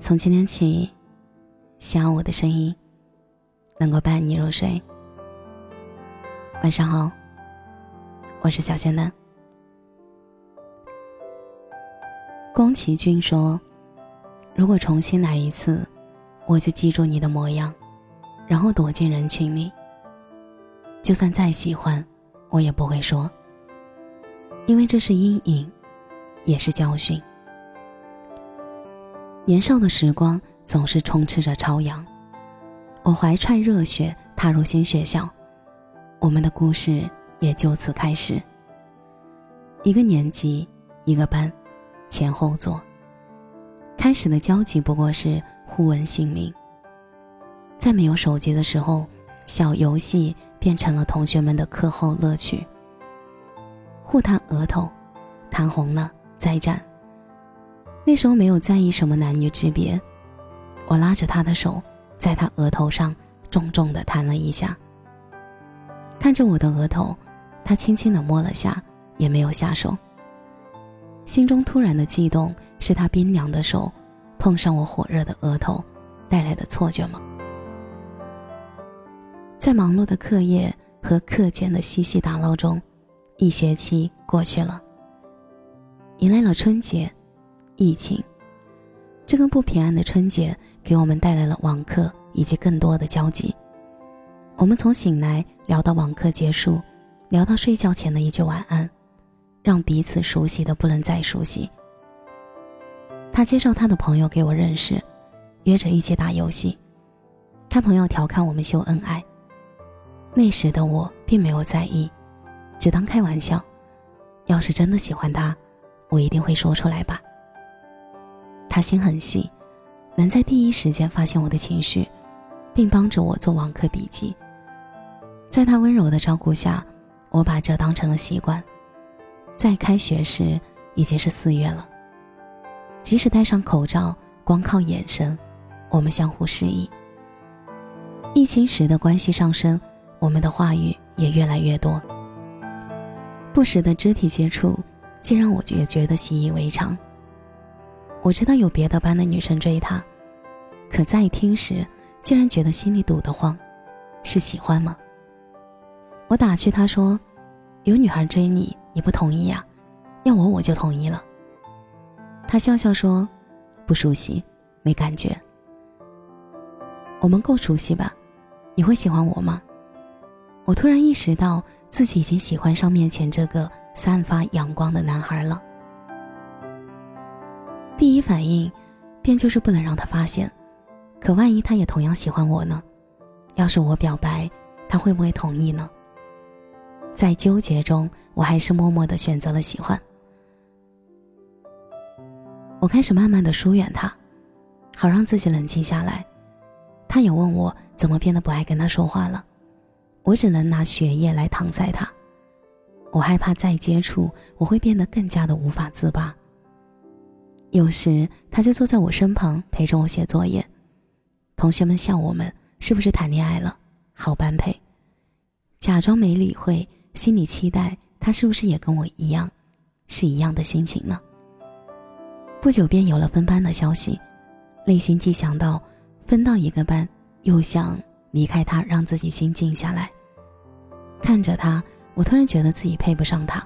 从今天起，希望我的声音能够伴你入睡。晚上好，我是小仙男。宫崎骏说：“如果重新来一次，我就记住你的模样，然后躲进人群里。就算再喜欢，我也不会说，因为这是阴影，也是教训。”年少的时光总是充斥着朝阳，我怀揣热血踏入新学校，我们的故事也就此开始。一个年级，一个班，前后座。开始的交集不过是互问姓名。在没有手机的时候，小游戏变成了同学们的课后乐趣。互弹额头，弹红了再战。那时候没有在意什么男女之别，我拉着他的手，在他额头上重重的弹了一下。看着我的额头，他轻轻的摸了下，也没有下手。心中突然的悸动，是他冰凉的手碰上我火热的额头带来的错觉吗？在忙碌的课业和课间的嬉戏打闹中，一学期过去了，迎来了春节。疫情，这个不平安的春节给我们带来了网课以及更多的交集。我们从醒来聊到网课结束，聊到睡觉前的一句晚安，让彼此熟悉的不能再熟悉。他介绍他的朋友给我认识，约着一起打游戏。他朋友调侃我们秀恩爱，那时的我并没有在意，只当开玩笑。要是真的喜欢他，我一定会说出来吧。他心很细，能在第一时间发现我的情绪，并帮着我做网课笔记。在他温柔的照顾下，我把这当成了习惯。在开学时，已经是四月了。即使戴上口罩，光靠眼神，我们相互示意。疫情时的关系上升，我们的话语也越来越多。不时的肢体接触，竟让我也觉得习以为常。我知道有别的班的女生追他，可在听时，竟然觉得心里堵得慌，是喜欢吗？我打趣他说：“有女孩追你，你不同意呀？要我我就同意了。”他笑笑说：“不熟悉，没感觉。我们够熟悉吧？你会喜欢我吗？”我突然意识到自己已经喜欢上面前这个散发阳光的男孩了。第一反应，便就是不能让他发现。可万一他也同样喜欢我呢？要是我表白，他会不会同意呢？在纠结中，我还是默默的选择了喜欢。我开始慢慢的疏远他，好让自己冷静下来。他也问我怎么变得不爱跟他说话了，我只能拿血液来搪塞他。我害怕再接触，我会变得更加的无法自拔。有时他就坐在我身旁陪着我写作业，同学们笑我们是不是谈恋爱了，好般配，假装没理会，心里期待他是不是也跟我一样，是一样的心情呢？不久便有了分班的消息，内心既想到分到一个班，又想离开他，让自己心静下来。看着他，我突然觉得自己配不上他，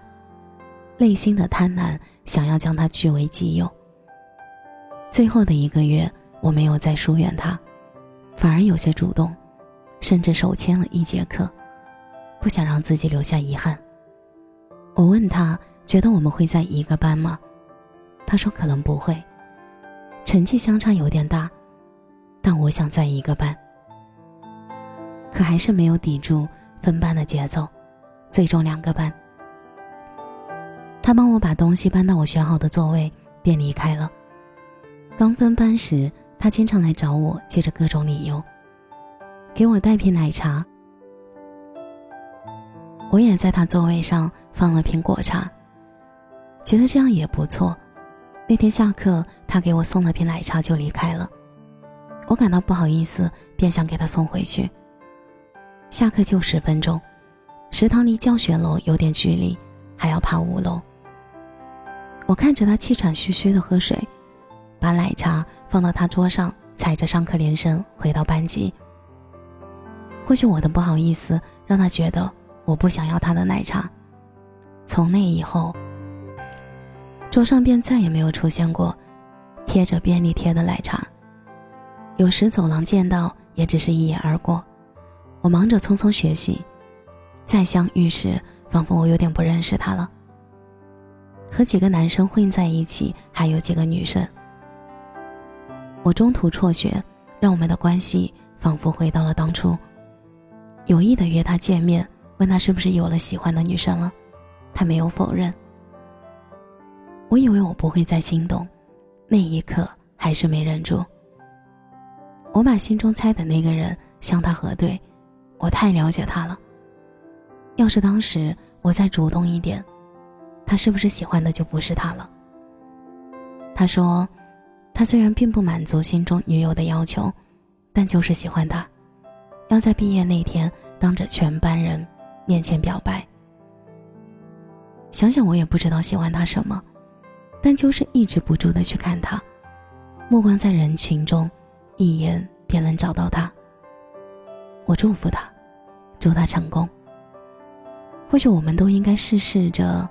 内心的贪婪想要将他据为己有。最后的一个月，我没有再疏远他，反而有些主动，甚至手牵了一节课，不想让自己留下遗憾。我问他，觉得我们会在一个班吗？他说可能不会，成绩相差有点大，但我想在一个班。可还是没有抵住分班的节奏，最终两个班。他帮我把东西搬到我选好的座位，便离开了。刚分班时，他经常来找我，借着各种理由给我带瓶奶茶。我也在他座位上放了瓶果茶，觉得这样也不错。那天下课，他给我送了瓶奶茶就离开了。我感到不好意思，便想给他送回去。下课就十分钟，食堂离教学楼有点距离，还要爬五楼。我看着他气喘吁吁的喝水。把奶茶放到他桌上，踩着上课铃声回到班级。或许我的不好意思让他觉得我不想要他的奶茶。从那以后，桌上便再也没有出现过贴着便利贴的奶茶。有时走廊见到，也只是一眼而过。我忙着匆匆学习，再相遇时，仿佛我有点不认识他了。和几个男生混在一起，还有几个女生。我中途辍学，让我们的关系仿佛回到了当初。有意的约他见面，问他是不是有了喜欢的女生了，他没有否认。我以为我不会再心动，那一刻还是没忍住。我把心中猜的那个人向他核对，我太了解他了。要是当时我再主动一点，他是不是喜欢的就不是他了？他说，他虽然并不满足心中女友的要求，但就是喜欢他，要在毕业那天当着全班人面前表白。想想我也不知道喜欢他什么，但就是抑制不住的去看他，目光在人群中。一眼便能找到他。我祝福他，祝他成功。或许我们都应该试试着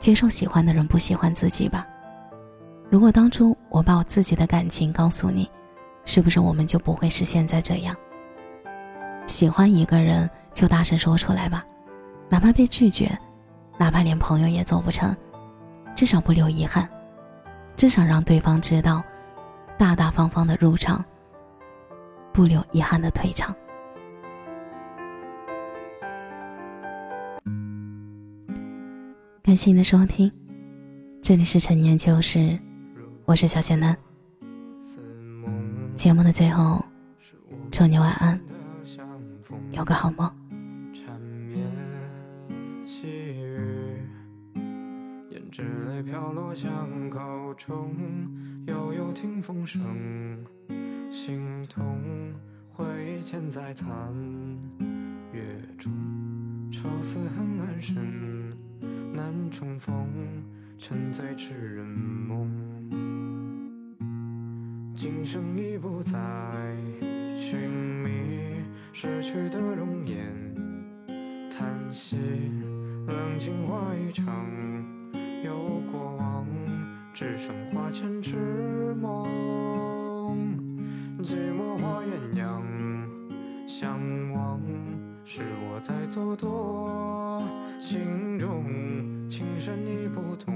接受喜欢的人不喜欢自己吧。如果当初我把我自己的感情告诉你，是不是我们就不会是现在这样？喜欢一个人就大声说出来吧，哪怕被拒绝，哪怕连朋友也做不成，至少不留遗憾，至少让对方知道，大大方方的入场。不留遗憾的退场。感谢你的收听，这里是陈年旧事，我是小仙男。节目的最后，祝你晚安，有个好梦。心痛会嵌在残月中，愁思恨暗深，难重逢，沉醉痴人梦。今生已不再寻觅失去的容颜，叹息冷静化一场，有过往，只剩花前痴梦。寂寞画鸳鸯相望，是我在蹉跎。心中情深已不同，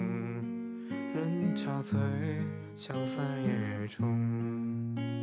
人憔悴，消散夜中。